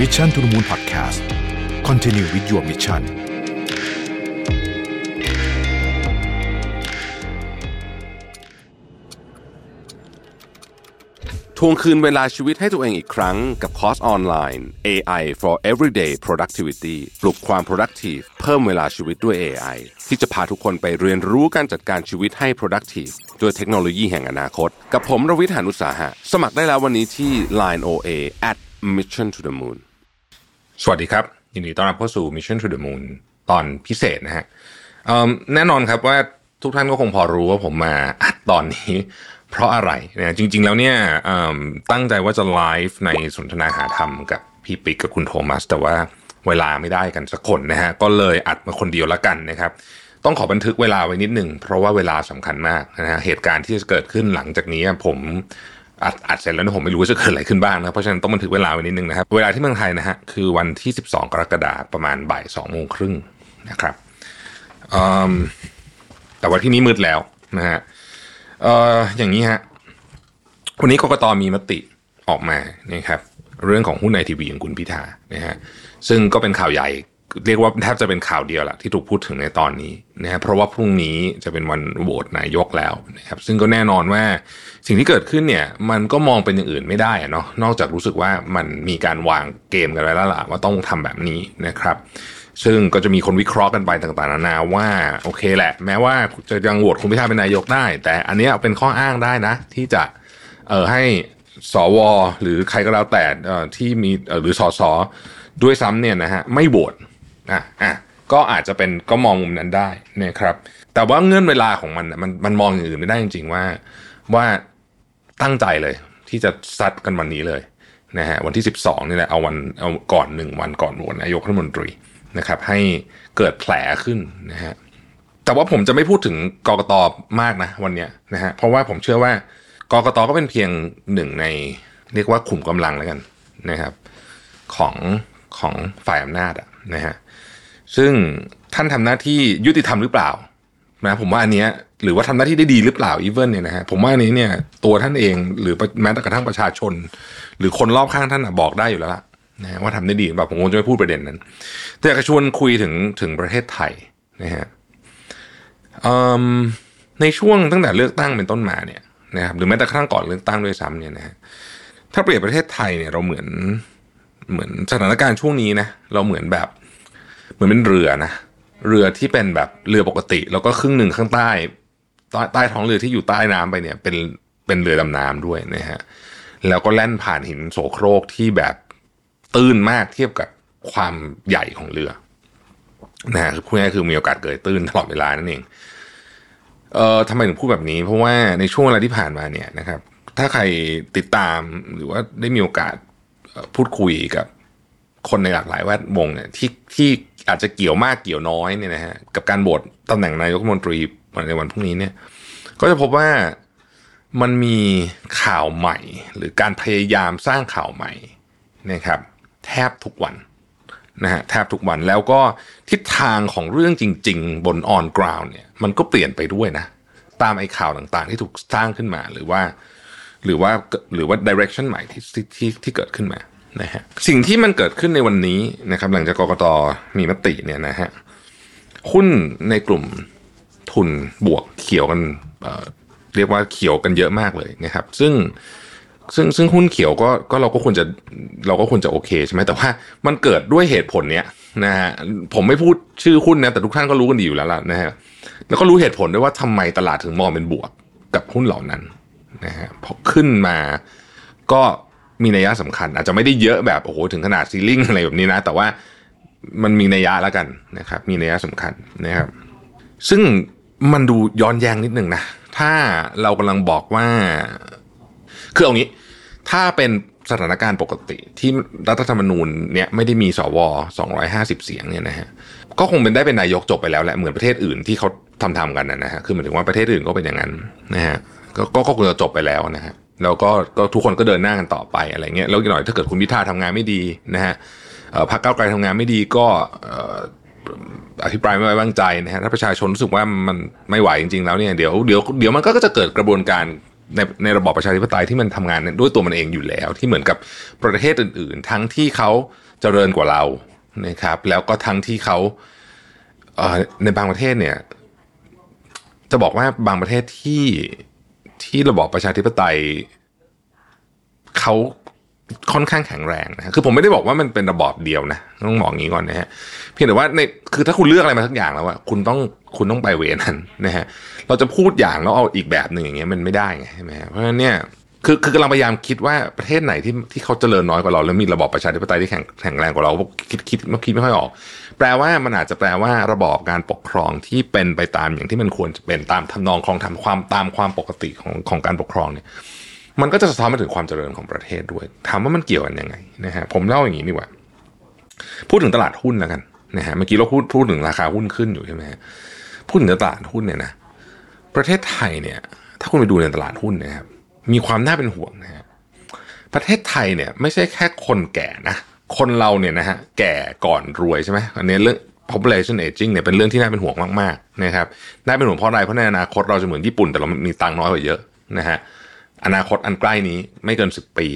Mission to the Moon Podcast Continue with your mission ทวงคืนเวลาชีวิตให้ตัวเองอีกครั้งกับคอร์สออนไลน์ AI for Everyday Productivity ปลุกความ productive เพิ่มเวลาชีวิตด้วย AI ที่จะพาทุกคนไปเรียนรู้การจัดการชีวิตให้ productive ด้วยเทคโนโลยีแห่งอนาคต กับผมรวิทยานุสาหะ สมัครได้แล้ววันนี้ที่ Line OA at Mission to the Moon สวัสดีครับ ยินดีต้อนรับเข้าสู่ Mission to the Moon ตอนพิเศษนะฮะแน่นอนครับว่าทุกท่านก็คงพอรู้ว่าผมมาอัดตอนนี้ เพราะอะไรนะจริง ๆ แล้วเนี่ยตั้งใจว่าจะไลฟ์ในสนทนาหาธรรมกับพี่ปิ๊กกับคุณโทมัส แต่ว่าเวลาไม่ได้กันสักคนนะฮะก็เลยอัดมาคนเดียวละกันนะครับ ต้องขอบันทึกเวลาไว้นิดหนึ่งเพราะว่าเวลาสำคัญมากนะฮะเหตุการณ์ที่จะเกิดขึ้นหลังจากนี้ผม อัดอัดเสร็จแล้วนะผมไม่รู้ว่าจะเกิดอะไรขึ้นบ้างนะ เพราะฉะนั้นต้องบันทึกเวลาไว้นิดนึงนะครับ เวลาที่เมืองไทยนะฮะคือวันที่ 12 กรกฎาคมประมาณบ่าย2โมงครึ่งนะครับแต่ว่าที่นี่มืดแล้วนะฮะออย่างนี้ฮะวันนี้กรกตมีมติออกมานะครับ เรื่องของหุ้นในทีวีของคุณพิธานะฮะซึ่งก็เป็นข่าวใหญ่ เรียกว่าแทบจะเป็นข่าวเดียวแหละที่ถูกพูดถึงในตอนนี้นะฮะเพราะว่าพรุ่งนี้จะเป็นวันโหวตนายกแล้วนะครับซึ่งก็แน่นอนว่าสิ่งที่เกิดขึ้นเนี่ยมันก็มองเป็นอย่างอื่นไม่ได้อะเนาะนอกจากรู้สึกว่ามันมีการวางเกมกันไว้แล้วล่ะว่าต้องทำแบบนี้นะครับ ซึ่งก็จะมีคนวิเคราะห์กันไปต่างๆนานาว่าโอเคแหละ แม้ว่าจะยังโหวตคุณพิธาเป็นนายกได้ แต่อันเนี้ยเป็นข้ออ้างได้นะ ที่จะเอ่อให้สวหรือใครก็แล้วแต่อ่อที่มีเอ่อหรือสสด้วยซ้ำเนี่ยนะฮะไม่โหวต อะอะก็อาจจะเป็นก็มองมุมนั้นได้นะครับ แต่ว่าเงื่อนเวลาของมันมันมันมองอย่างอื่นไม่ได้จริง ๆ ว่าว่าตั้งใจเลย ที่จะซัดกันวันนี้เลยนะฮะวันที่ 12 นี่แหละเอาวันเอาก่อนหนึ่งวันก่อนโหวตนายกรัฐมนตรีนะครับ ให้เกิดแผลขึ้นนะฮะแต่ว่าผมจะไม่พูดถึงกกตมากนะวันเนี้ยนะฮะเพราะว่าผมเชื่อว่ากกตก็เป็นเพียงหนึ่งใน เรียกว่าขุมกำลังแล้วกันนะครับ ของของฝ่ายอำนาจอะนะฮะ ซึ่งท่านทำหน้าที่ยุติธรรมหรือเปล่านะผมว่าอันเนี้ยหรือว่าทำหน้าที่ได้ดีหรือเปล่าอีเวนเนี่ยนะฮะผมว่าอันนี้เนี่ยตัวท่านเองหรือแม้แต่กระทั่งประชาชน หรือคนรอบข้างท่านบอกได้อยู่แล้วล่ะนะว่าทำได้ดีแบบผมคงจะไม่พูดประเด็นนั้น แต่อยากจะชวนคุยถึงถึงประเทศไทยนะฮะในช่วงตั้งแต่เลือกตั้งเป็นต้นมาเนี่ยนะครับหรือแม้แต่ครั้งก่อนเลือกตั้งด้วยซ้ำเนี่ยนะฮะถ้าเปรียบประเทศไทยเนี่ยเราเหมือนเหมือนสถานการณ์ช่วงนี้นะเราเหมือนแบบ เหมือนเป็นเรือนะเรือที่เป็นแบบเรือปกติ แล้วก็ครึ่งหนึ่งข้างใต้ใต้ใต้ท้องเรือที่อยู่ใต้น้ำไปเนี่ย เป็นเป็นเรือดำน้ำด้วยนะฮะแล้วก็แล่นผ่านหินโสโครกที่แบบตื้นมากเทียบกับความใหญ่ของเรือนะฮะคือพูดง่ายคือมีโอกาสเกิดตื้นตลอดเวลานั่นเองเอ่อทำไมถึงพูดแบบนี้ เพราะว่าในช่วงเวลาที่ผ่านมาเนี่ยนะครับ ถ้าใครติดตามหรือว่าได้มีโอกาสพูดคุยกับคนในหลากหลายแวดวงเนี่ยที่ที่ อาจจะเกี่ยวมากเกี่ยวน้อยเนี่ยนะฮะกับการโหวตตำแหน่งนายกรัฐมนตรีในวันพรุ่งนี้เนี่ย ก็จะพบว่ามันมีข่าวใหม่ หรือการพยายามสร้างข่าวใหม่นะครับ แทบทุกวันนะฮะแทบทุกวันแล้วก็ทิศทางของเรื่องจริง ๆ บน on ground เนี่ย มันก็เปลี่ยนไปด้วยนะ ตามไอ้ข่าวต่างๆ ที่ถูกสร้างขึ้นมาหรือว่า หรือว่าหรือว่า direction ใหม่ที่ที่ที่เกิดขึ้นมา นะฮะสิ่งที่มันเกิดขึ้นในวันนี้นะครับ หลังจากกรกตมีมติเนี่ยนะฮะหุ้นในกลุ่มทุนบวกเขียวกันเเรียกว่าเขียวกันเยอะมากเลยนะครับ ซึ่งซึ่งซึ่งหุ้นเขียวก็ก็เราก็ควรจะเราก็ควรจะโอเคใช่ไหมแต่ว่ามันเกิดด้วยเหตุผลเนี้ยนะฮะผมไม่พูดชื่อหุ้นนะแต่ทุกท่านก็รู้กันดีอยู่แล้วล่ะนะฮะแล้วก็รู้เหตุผลด้วยว่าทำไมตลาดถึงมองเป็นบวกกับหุ้นเหล่านั้นนะฮะพอขึ้นมาก็ มีนัยยะสำคัญ อาจจะไม่ได้เยอะแบบโอ้โหถึงขนาดซีลิ่งอะไรแบบนี้นะ แต่ว่ามันมีนัยยะแล้วกันนะครับมีนัยยะสำคัญนะครับ ซึ่งมันดูย้อนแย้งนิดหนึ่งนะถ้าเรากำลังบอกว่าคือเอางี้ ถ้าเป็นสถานการณ์ปกติที่รัฐธรรมนูญเนี่ยไม่ได้มีสว250 เสียงเนี่ยนะฮะก็คงเป็นได้เป็นนายกจบไปแล้วแหละเหมือนประเทศอื่นที่เขาทำทำกันนะฮะคือหมายถึงว่าประเทศอื่นก็เป็นอย่างนั้นนะฮะก็ก็ก็คงจะจบไปแล้วนะฮะ แล้วก็ก็ทุกคนก็เดินหน้ากันต่อไปอะไรเงี้ยแล้วอีกหน่อยถ้าเกิดคุณพิธาทำงานไม่ดีนะฮะพรรคก้าวไกลทำงานไม่ดีก็อภิปรายไม่ไว้วางใจนะฮะถ้าประชาชนรู้สึกว่ามันไม่ไหวจริงๆแล้วเนี่ยเดี๋ยวเดี๋ยวเดี๋ยวมันก็จะเกิดกระบวนการในในระบอบประชาธิปไตยที่มันทำงานด้วยตัวมันเองอยู่แล้ว ที่เหมือนกับประเทศอื่น ๆ ทั้งที่เขาเจริญกว่าเรานะครับแล้วก็ทั้งที่เขาเในบางประเทศเนี่ยจะบอกว่าบางประเทศที่ ที่ระบอบประชาธิปไตยเขาค่อนข้างแข็งแรงนะคือผมไม่ได้บอกว่ามันเป็นระบอบเดียวนะต้องบอกงี้ก่อนนะฮะเพียงแต่ว่าในคือถ้าคุณเลือกอะไรมาสักอย่างแล้วอะคุณต้องคุณต้องไปเวนั้นนะฮะเราจะพูดอย่างแล้วเอาอีกแบบหนึ่งอย่างเงี้ยมันไม่ได้ไงใช่ไหมเพราะฉะนั้นเนี่ย คือคือกำลังพยายามคิดว่าประเทศไหนที่ที่เขาเจริญน้อยกว่าเรา แล้วมีระบอบประชาธิปไตยที่แข็งแข็งแรงกว่าเราคิดคิดคิดไม่ค่อยออก แปลว่ามันอาจจะแปลว่าระบอบการปกครองที่เป็นไปตามอย่างที่มันควรจะเป็นตามทำนองครองธรรมความตามความปกติของของการปกครองเนี่ย มันก็จะสะท้อนมาถึงความเจริญของประเทศด้วยถามว่ามันเกี่ยวกันยังไงนะฮะผมเล่าอย่างนี้ดีกว่า พูดถึงตลาดหุ้นแล้วกันนะฮะเมื่อกี้เราพูดพูดถึงราคาหุ้นขึ้นอยู่ใช่ไหมฮะพูดถึงตลาดหุ้นเนี่ยนะประเทศไทยเนี่ย ถ้าคุณไปดูในตลาดหุ้นนะครับ มีความน่าเป็นห่วงนะฮะประเทศไทยเนี่ยไม่ใช่แค่คนแก่นะ คนเราเนี่ยนะฮะแก่ก่อนรวยใช่ไหมอันนี้เรื่อง population aging เนี่ยเป็นเรื่องที่น่าเป็นห่วงมากๆนะครับน่าเป็นห่วงเพราะอะไรเพราะในอนาคตเราจะเหมือนญี่ปุ่นแต่เรามีตังค์น้อยกว่าเยอะนะฮะอนาคตอันใกล้นี้ไม่เกิน 10 ปี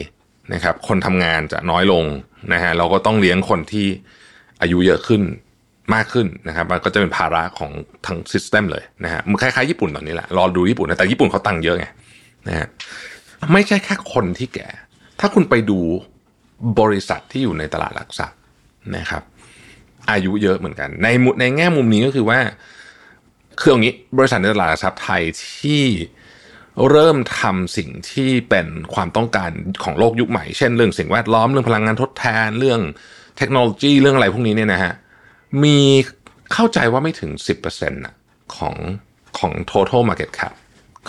นะครับคนทำงานจะน้อยลงนะฮะเราก็ต้องเลี้ยงคนที่อายุเยอะขึ้นมากขึ้นนะครับมันก็จะเป็นภาระของทั้งซิสเต็มเลยนะฮะมันคล้ายๆญี่ปุ่นตอนนี้แหละรอดูญี่ปุ่นนะแต่ญี่ปุ่นเขาตังค์เยอะไง นะฮะไม่ใช่แค่คนที่แก่ ถ้าคุณไปดูบริษัทที่อยู่ในตลาดหลักทรัพย์นะครับ อายุเยอะเหมือนกัน ในมุในแง่มุมนี้ก็คือว่าคืออย่างนี้บริษัทในตลาดหลักทรัพย์ไทยที่เริ่มทำสิ่งที่เป็นความต้องการของโลกยุคใหม่ เช่นเรื่องสิ่งแวดล้อมเรื่องพลังงานทดแทนเรื่องเทคโนโลยีเรื่องอะไรพวกนี้เนี่ยนะฮะมีเข้าใจว่าไม่ถึง 10%นะของของ total market cap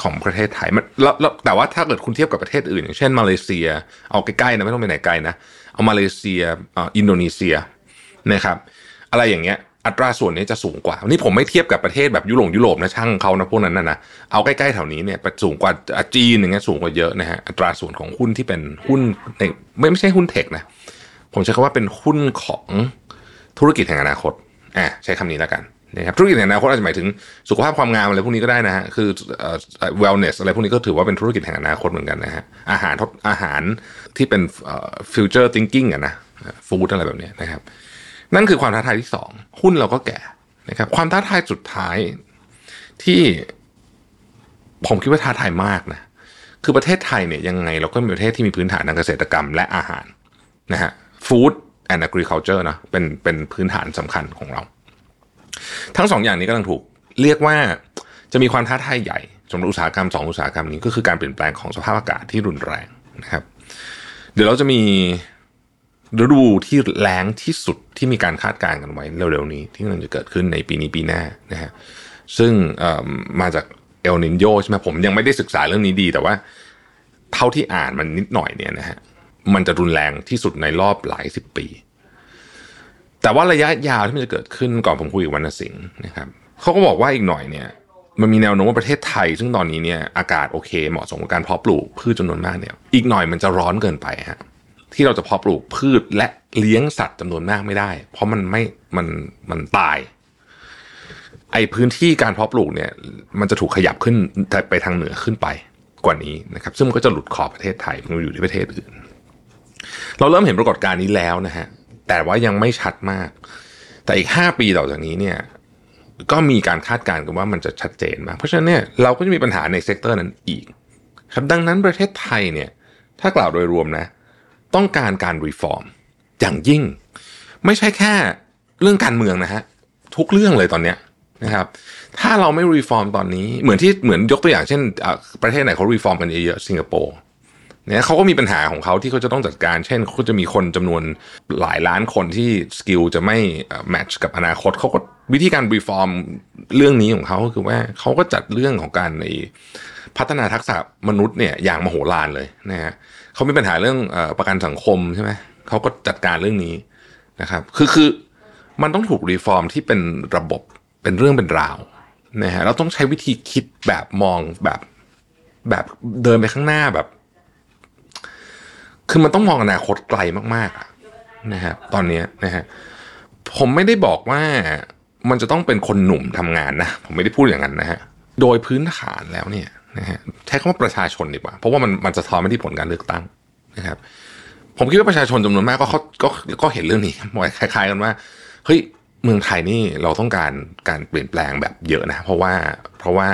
ของประเทศไทยมันแล้วแล้วแต่ว่าถ้าเกิดคุณเทียบกับประเทศอื่นอย่างเช่นมาเลเซีย เอาใกล้ๆนะไม่ต้องไปไหนไกลนะเอามาเลเซียอ,อินโดนีเซียนะครับ อะไรอย่างเงี้ยอัตราส่วนนี้จะสูงกว่า นี่ผมไม่เทียบกับประเทศแบบยุโรปยุโรปนะช่างเขานะพวกนั้นนะนะเอาใกล้ๆแถวนี้เนี่ยสูงกว่าจีนอย่างเงี้ยสูงกว่าเยอะนะฮะอัตราส่วนของหุ้นที่เป็นหุ้นในไม่ไม่ใช่หุ้นเทคนะผมใช้คำว่าเป็นหุ้นของธุรกิจแห่งอนาคตอ่าใช้คำนี้แล้วกัน นะครับธุรกิจแห่งอนาคตอาจจะหมายถึงสุขภาพความงามอะไรพวกนี้ก็ได้นะฮะคือเอ่อ wellness อะไรพวกนี้ก็ถือว่าเป็นธุรกิจแห่งอนาคตเหมือนกันนะฮะอาหารทดอาหารที่เป็นเอ่อ future thinking อะนะฟู้ดอะไรแบบนี้นะครับ นั่นคือความท้าทายที่สองหุ้นเราก็แก่นะครับความท้าทายสุดท้ายที่ผมคิดว่าท้าทายมากนะคือประเทศไทยเนี่ยยังไงเราก็เป็นประเทศที่มีพื้นฐานทางเกษตรกรรมและอาหารนะฮะ food and agriculture นะเป็นเป็นพื้นฐานสำคัญของเรา ทั้งสองอย่างนี้กำลังถูกเรียกว่าจะมีความท้าทายใหญ่สำหรับอุตสาหกรรมสองอุตสาหกรรมนี้ก็คือการเปลี่ยนแปลงของสภาพอากาศที่รุนแรงนะครับ เดี๋ยวเราจะมีฤดูที่แรงที่สุดที่มีการคาดการณ์กันไว้เร็วๆนี้ที่กำลังจะเกิดขึ้นในปีนี้ปีหน้านะฮะซึ่งมาจากเอลนินโยใช่ไหมผมยังไม่ได้ศึกษาเรื่องนี้ดี แต่ว่าเท่าที่อ่านมันนิดหน่อยเนี่ยนะฮะมันจะรุนแรงที่สุดในรอบหลายสิบปี แต่ว่าระยะยาวที่มันจะเกิดขึ้นก่อนผมคุยกับวรรณสิงห์นะครับเขาก็บอกว่าอีกหน่อยเนี่ย มันมีแนวโน้มว่าประเทศไทย ซึ่งตอนนี้เนี่ยอากาศโอเค เหมาะสมกับการเพาะปลูกพืชจำนวนมากเนี่ย อีกหน่อยมันจะร้อนเกินไปฮะที่เราจะเพาะปลูกพืชและเลี้ยงสัตว์จำนวนมากไม่ได้ เพราะมันไม่มันมันตาย ไอพื้นที่การเพาะปลูกเนี่ย มันจะถูกขยับขึ้นไปทางเหนือขึ้นไปกว่านี้นะครับ ซึ่งมันก็จะหลุดขอบประเทศไทยมันอยู่ที่ประเทศอื่น เราเริ่มเห็นปรากฏการณ์นี้แล้วนะฮะ แต่ว่ายังไม่ชัดมาก แต่อีกห้าปีต่อจากนี้เนี่ยก็มีการคาดการณ์กันว่ามันจะชัดเจนมาก เพราะฉะนั้นเนี่ยเราก็จะมีปัญหาใน sector นั้นอีก ครับดังนั้นประเทศไทยเนี่ยถ้ากล่าวโดยรวมนะ ต้องการการ reform อย่างยิ่ง ไม่ใช่แค่เรื่องการเมืองนะฮะทุกเรื่องเลยตอนเนี้ยนะครับถ้าเราไม่ reform ตอนนี้เหมือนที่เหมือนยกตัวอย่างเช่น ประเทศไหนเขา reform กันเยอะๆสิงคโปร์ เนี่ยเขาก็มีปัญหาของเขาที่เขาจะต้องจัดการ เช่นเขาจะมีคนจำนวนหลายล้านคนที่ skill จะไม่ match กับอนาคตเขาก็วิธีการ reform เรื่องนี้ของเขาก็คือว่าเขาก็จัดเรื่องของการในพัฒนาทักษะมนุษย์เนี่ยอย่างมโหฬารเลยนะฮะเขามีปัญหาเรื่องประกันสังคมใช่ไหมเขาก็จัดการเรื่องนี้นะครับ คือคือมันต้องถูก reform ที่เป็นระบบเป็นเรื่องเป็นราวนะฮะเราต้องใช้วิธีคิดแบบมองแบบแบบเดินไปข้างหน้าแบบ คือมันต้องมองอนาคตไกลมากๆนะฮะตอนนี้นะฮะผมไม่ได้บอกว่ามันจะต้องเป็นคนหนุ่มทำงานนะ ผมไม่ได้พูดอย่างนั้นนะฮะโดยพื้นฐานแล้วเนี่ยนะฮะใช้คำว่าประชาชนดีกว่า เพราะว่ามันมันจะท้อนไปที่ผลการเลือกตั้งนะครับ ผมคิดว่าประชาชนจำนวนมากก็เขาก็ก็เห็นเรื่องนี้คล้าย ๆ กันว่าเฮ้ยเมืองไทยนี่เราต้องการการเปลี่ยนแปลงแบบเยอะนะ เพราะว่าเพราะว่า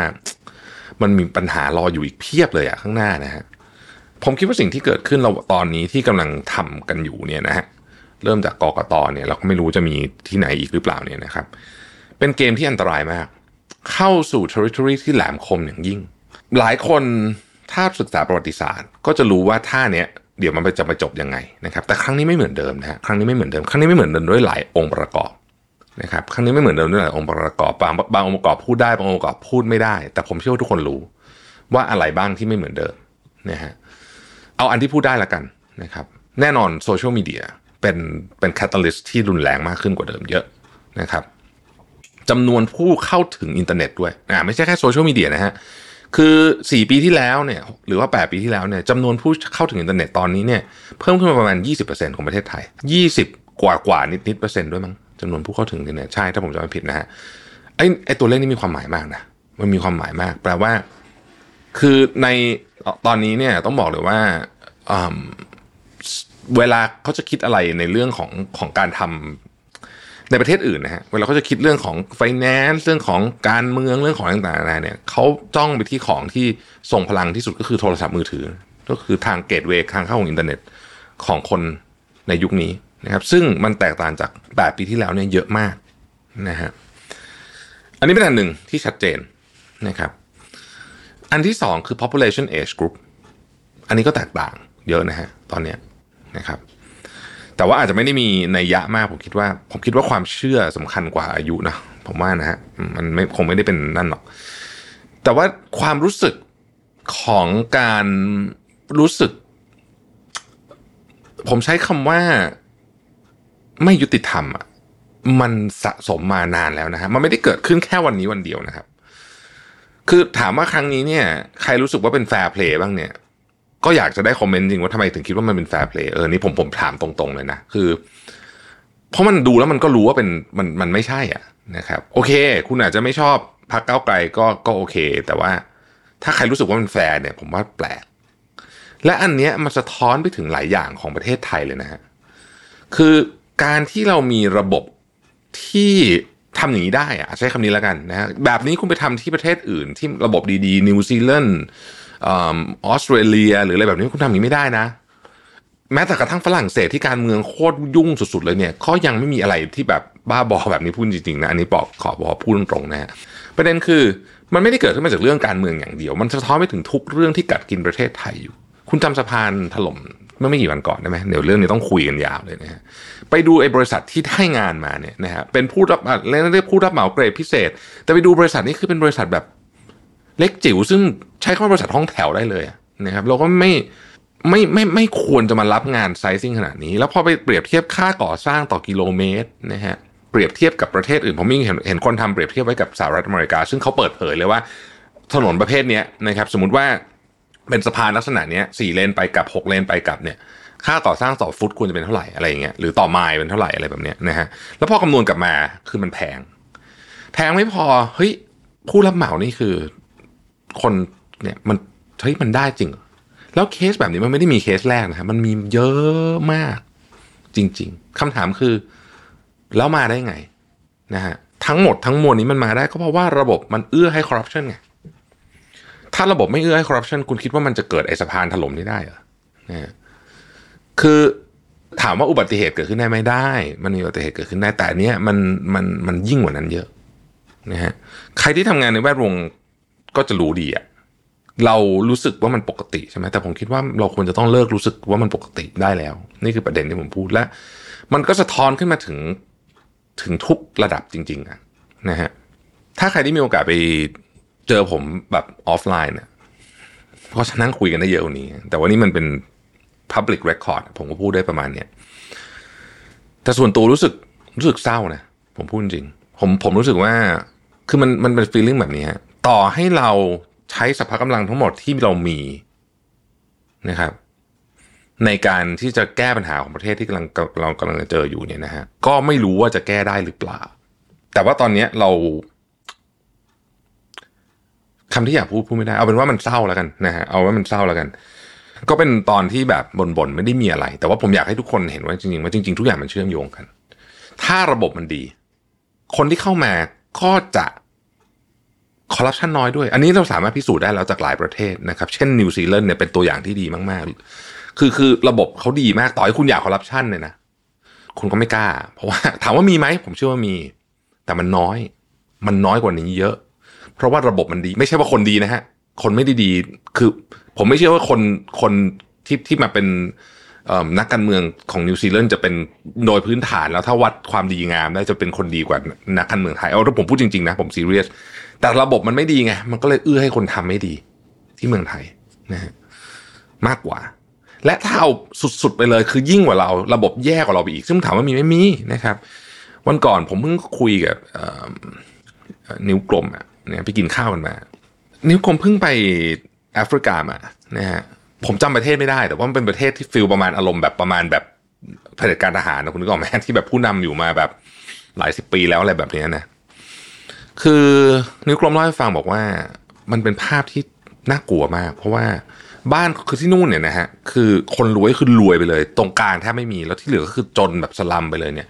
มันมีปัญหารออยู่อีกเพียบเลยอะข้างหน้านะฮะ ผมคิดว่าสิ่งที่เกิดขึ้นเราตอนนี้ที่กำลังทำกันอยู่เนี่ยนะฮะเริ่มจากกกตเนี่ยเราก็ไม่รู้จะมีที่ไหนอีกหรือเปล่าเนี่ยนะครับ เป็นเกมที่อันตรายมาก เข้าสู่ territory ที่แหลมคมอย่างยิ่ง หลายคนถ้าศึกษาประวัติศาสตร์ ก็จะรู้ว่าท่าเนี้ยเดี๋ยวมันจะไปจบยังไงนะครับ แต่ครั้งนี้ไม่เหมือนเดิมนะฮะครั้งนี้ไม่เหมือนเดิม ครั้งนี้ไม่เหมือนเดิมด้วยหลายองค์ประกอบนะครับ ครั้งนี้ไม่เหมือนเดิมด้วยหลายองค์ประกอบบางบางองค์ประกอบพูดได้บางองค์ประกอบพูดไม่ได้ แต่ผมเชื่อว่าทุกคนรู้ ว่าอะไรบ้างที่ไม่เหมือนเดิมนะฮะ เอาอันที่พูดได้ละกันนะครับแน่นอนโซเชียลมีเดียเป็นเป็น catalyst ที่รุนแรงมากขึ้นกว่าเดิมเยอะนะครับจำนวนผู้เข้าถึงอินเทอร์เน็ตด้วยอ่าไม่ใช่แค่โซเชียลมีเดียนะฮะคือ 4 ปีที่แล้วเนี่ยหรือว่า 8 ปีที่แล้วเนี่ยจำนวนผู้เข้าถึงอินเทอร์เน็ตตอนนี้เนี่ยเพิ่มขึ้นมาประมาณ 20%ของประเทศไทย 20 กว่ากว่านิดนิดเปอร์เซ็นต์ด้วยมั้งจำนวนผู้เข้าถึงอินเทอร์เน็ตใช่ถ้าผมจำไม่ผิดนะฮะไอ้ไอ้ตัวเลขนี้มีความหมายมากนะมันมีความหมายมาก แปลว่า คือใน ตอนนี้เนี่ยต้องบอกเลยว่าเวลาเขาจะคิดอะไรในเรื่องของของการทำในประเทศอื่นนะฮะเวลาเขาจะคิดเรื่องของไฟแนนซ์เรื่องของการเมืองเรื่องของต่างๆนานาเนี่ยเขาจ้องไปที่ของที่ส่งพลังที่สุดก็คือโทรศัพท์มือถือ ก็คือทางเกตเวย์ทางเข้าของอินเทอร์เน็ตของคนในยุคนี้นะครับ ซึ่งมันแตกต่างจาก8ปีที่แล้วเนี่ยเยอะมากนะฮะอันนี้เป็นอันหนึ่งที่ชัดเจนนะครับ อันที่สองคือ population age group อันนี้ก็แตกต่างเยอะนะฮะตอนเนี้ยนะครับ แต่ว่าอาจจะไม่ได้มีนัยยะมากผมคิดว่า ผมคิดว่าความเชื่อสำคัญกว่าอายุนะผมว่านะฮะมันไม่คงไม่ได้เป็นนั่นหรอก แต่ว่าความรู้สึกของการรู้สึก ผมใช้คำว่าไม่ยุติธรรมอะมันสะสมมานานแล้วนะฮะมันไม่ได้เกิดขึ้นแค่วันนี้วันเดียวนะครับ คือถามว่าครั้งนี้เนี่ย ใครรู้สึกว่าเป็น fair play บ้างเนี่ย ก็อยากจะได้ comment จริงว่าทำไมถึงคิดว่ามันเป็น fair play เออนี่ผมผมถามตรงๆเลยนะคือ เพราะมันดูแล้วมันก็รู้ว่าเป็นมันมันไม่ใช่อะนะครับโอเค คุณอาจจะไม่ชอบพรรคก้าวไกลก็ก็โอเค แต่ว่าถ้าใครรู้สึกว่ามันแฟร์เนี่ย ผมว่าแปลก และอันเนี้ยมันสะท้อนไปถึงหลายอย่างของประเทศไทยเลยนะฮะคือการที่เรามีระบบที่ ทำอย่างนี้ได้อะใช้คำนี้แล้วกันนะฮะแบบนี้คุณไปทำที่ประเทศอื่น ที่ระบบดีๆนิวซีแลนด์ออสเตรเลีย หรืออะไรแบบนี้คุณทำอย่างนี้ไม่ได้นะ แม้แต่กระทั่งฝรั่งเศสที่การเมืองโคตรยุ่งสุดๆเลยเนี่ยเขายังไม่มีอะไรที่แบบบ้าบอแบบนี้พูดจริงๆนะอันนี้บอกขอบอกพูดตรงๆนะฮะประเด็นคือมันไม่ได้เกิดขึ้นมาจากเรื่องการเมืองอย่างเดียว มันสะท้อนไปถึงทุกเรื่องที่กัดกินประเทศไทยอยู่ คุณจำสะพานถล่ม เมื่อไม่กี่วันก่อนได้ไหมเดี๋ยวเรื่องนี้ต้องคุยกันยาวเลยนะฮะไปดูไอ้บริษัทที่ได้งานมาเนี่ยนะฮะเป็นผู้รับเรียกผู้รับเหมาเกรดพิเศษ แต่ไปดูบริษัทนี้คือเป็นบริษัทแบบเล็กจิ๋วซึ่งใช้คำว่าบริษัทห้องแถวได้เลยนะครับเราก็ไม่ไม่ไม่ไม่ควรจะมารับงานไซซิ่งขนาดนี้ แล้วพอไปเปรียบเทียบค่าก่อสร้างต่อกิโลเมตรนะฮะเปรียบเทียบกับประเทศอื่นผมมีเห็นเห็นคนทำเปรียบเทียบไว้กับสหรัฐอเมริกา ซึ่งเขาเปิดเผยเลยว่า ถนนประเภทนี้นะครับสมมติว่า เป็นสะพานลักษณะนี้สี่เลนไปกับหกเลนไปกับเนี่ยค่าก่อสร้างต่อฟุตควรจะเป็นเท่าไหร่อะไรอย่างเงี้ยหรือต่อไมล์เป็นเท่าไหร่อะไรแบบเนี้ยนะฮะแล้วพอคำนวณกลับมาคือมันแพง แพงไม่พอเฮ้ยผู้รับเหมานี่คือ คนเนี่ยมันเฮ้ยมันได้จริง แล้วเคสแบบนี้มันไม่ได้มีเคสแรกนะครับมันมีเยอะมาก จริง ๆคำถามคือ แล้วมาได้ไงนะฮะทั้งหมดทั้งมวลนี้มันมาได้ก็เพราะว่าระบบมันเอื้อให้คอร์รัปชันไง ถ้าระบบไม่เอื้อให้คอร์รัปชันคุณคิดว่ามันจะเกิดไอ้สะพานถล่มนี้ได้เหรอนะคือถามว่าอุบัติเหตุเกิดขึ้นได้ไม่ได้ มันมีอุบัติเหตุเกิดขึ้นได้แต่เนี้ยมันมันมันยิ่งกว่านั้นเยอะนะฮะใครที่ทำงานในแวดวงก็จะรู้ดีอะเรารู้สึกว่ามันปกติใช่ไหมแต่ผมคิดว่าเราควรจะต้องเลิกรู้สึกว่ามันปกติได้แล้ว นี่คือประเด็นที่ผมพูดและ มันก็สะท้อนขึ้นมาถึงถึงทุกระดับจริง ๆอะนะฮะถ้าใครที่มีโอกาสไป เจอผมแบบออฟไลน์เนี่ยก็จะนั่งคุยกันได้เยอะกว่านี้ แต่ว่านี่มันเป็น Public Record ผมก็พูดได้ประมาณเนี้ยแต่ส่วนตัวรู้สึกรู้สึกเศร้านะผมพูดจริง ผมผมรู้สึกว่าคือมันมันเป็นฟีลลิ่งแบบนี้ฮะต่อให้เราใช้สภากำลังทั้งหมดที่เรามีนะครับ ในการที่จะแก้ปัญหาของประเทศที่กำลังเรากำลังจะเจออยู่เนี่ยนะฮะก็ไม่รู้ว่าจะแก้ได้หรือเปล่า แต่ว่าตอนนี้เรา คำที่อยากพูดพูดไม่ได้ เอาเป็นว่ามันเศร้าแล้วกันนะฮะเอาว่ามันเศร้าแล้วกัน ก็เป็นตอนที่แบบบ่นๆไม่ได้มีอะไร แต่ว่าผมอยากให้ทุกคนเห็นว่าจริงๆว่าจริงๆทุกอย่างมันเชื่อมโยงกัน ถ้าระบบมันดี คนที่เข้ามาก็จะคอร์รัปชันน้อยด้วย อันนี้เราสามารถพิสูจน์ได้แล้วจากหลายประเทศนะครับ เช่นนิวซีแลนด์เนี่ยเป็นตัวอย่างที่ดีมากๆ คือคือระบบเขาดีมากต่อให้คุณอยากคอร์รัปชันเนี่ยนะคุณก็ไม่กล้า เพราะว่าถามว่ามีไหมผมเชื่อว่ามี แต่มันน้อย มันน้อยกว่านี้เยอะ เพราะว่าระบบมันดี ไม่ใช่ว่าคนดีนะฮะ คนไม่ได้ดี คือ ผมไม่เชื่อว่าคนคนที่ที่มาเป็นนักการเมืองของนิวซีแลนด์จะเป็นโดยพื้นฐานแล้วถ้าวัดความดีงามได้จะเป็นคนดีกว่านักการเมืองไทยเอาถ้าผมพูดจริงๆนะ ผมซีเรียสแต่ระบบมันไม่ดีไง มันก็เลยเอื้อให้คนทำไม่ดี ที่เมืองไทยนะฮะมากกว่า และถ้าเอาสุดๆไปเลยคือยิ่งกว่าเรา ระบบแย่กว่าเราไปอีก ซึ่งถามว่ามีไม่มีนะครับ วันก่อนผมเพิ่งคุยกับนิวกลมอะ เนี่ยไปกินข้าวกันมา นิ้วกลมเพิ่งไปแอฟริกามานะฮะผมจำประเทศไม่ได้ แต่ว่ามันเป็นประเทศที่ฟิลประมาณอารมณ์แบบประมาณแบบเผด็จการทหารนะคุณนึกออกไหมที่แบบผู้นำอยู่มาแบบหลายสิบปีแล้วอะไรแบบนี้นะคือนิ้วกลมเล่าให้ฟังบอกว่า มันเป็นภาพที่น่ากลัวมาก เพราะว่า บ้านคือที่นู่นเนี่ยนะฮะคือคนรวยคือรวยไปเลย ตรงกลางแทบไม่มีแล้วที่เหลือก็คือจนแบบสลัมไปเลยเนี่ย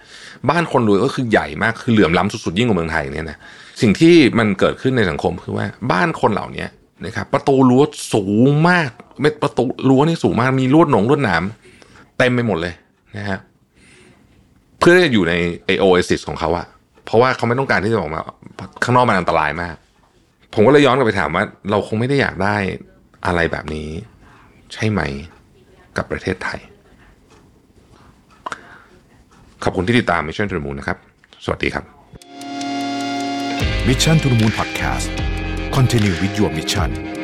บ้านคนรวยก็คือใหญ่มากคือเหลื่อมล้ำสุดๆยิ่งกว่าเมืองไทยเนี่ยนะสิ่งที่มันเกิดขึ้นในสังคมคือว่าบ้านคนเหล่านี้นะครับประตูรั้วสูงมากเม็ดประตูรั้วนี่สูงมากมีลวดหนงลวดหนามเต็มไปหมดเลยนะฮะเพื่อที่จะอยู่ในไอโอเอซิสของเขาอะเพราะว่าเขาไม่ต้องการที่จะออกมาข้างนอกมันอันตรายมาก ผมก็เลยย้อนกลับไปถามว่า เราคงไม่ได้อยากได้ อะไรแบบนี้ใช่ไหมกับประเทศไทย ขอบคุณที่ติดตาม Mission to the Moon นะครับ สวัสดีครับ Mission to the Moon Podcast Continue with your mission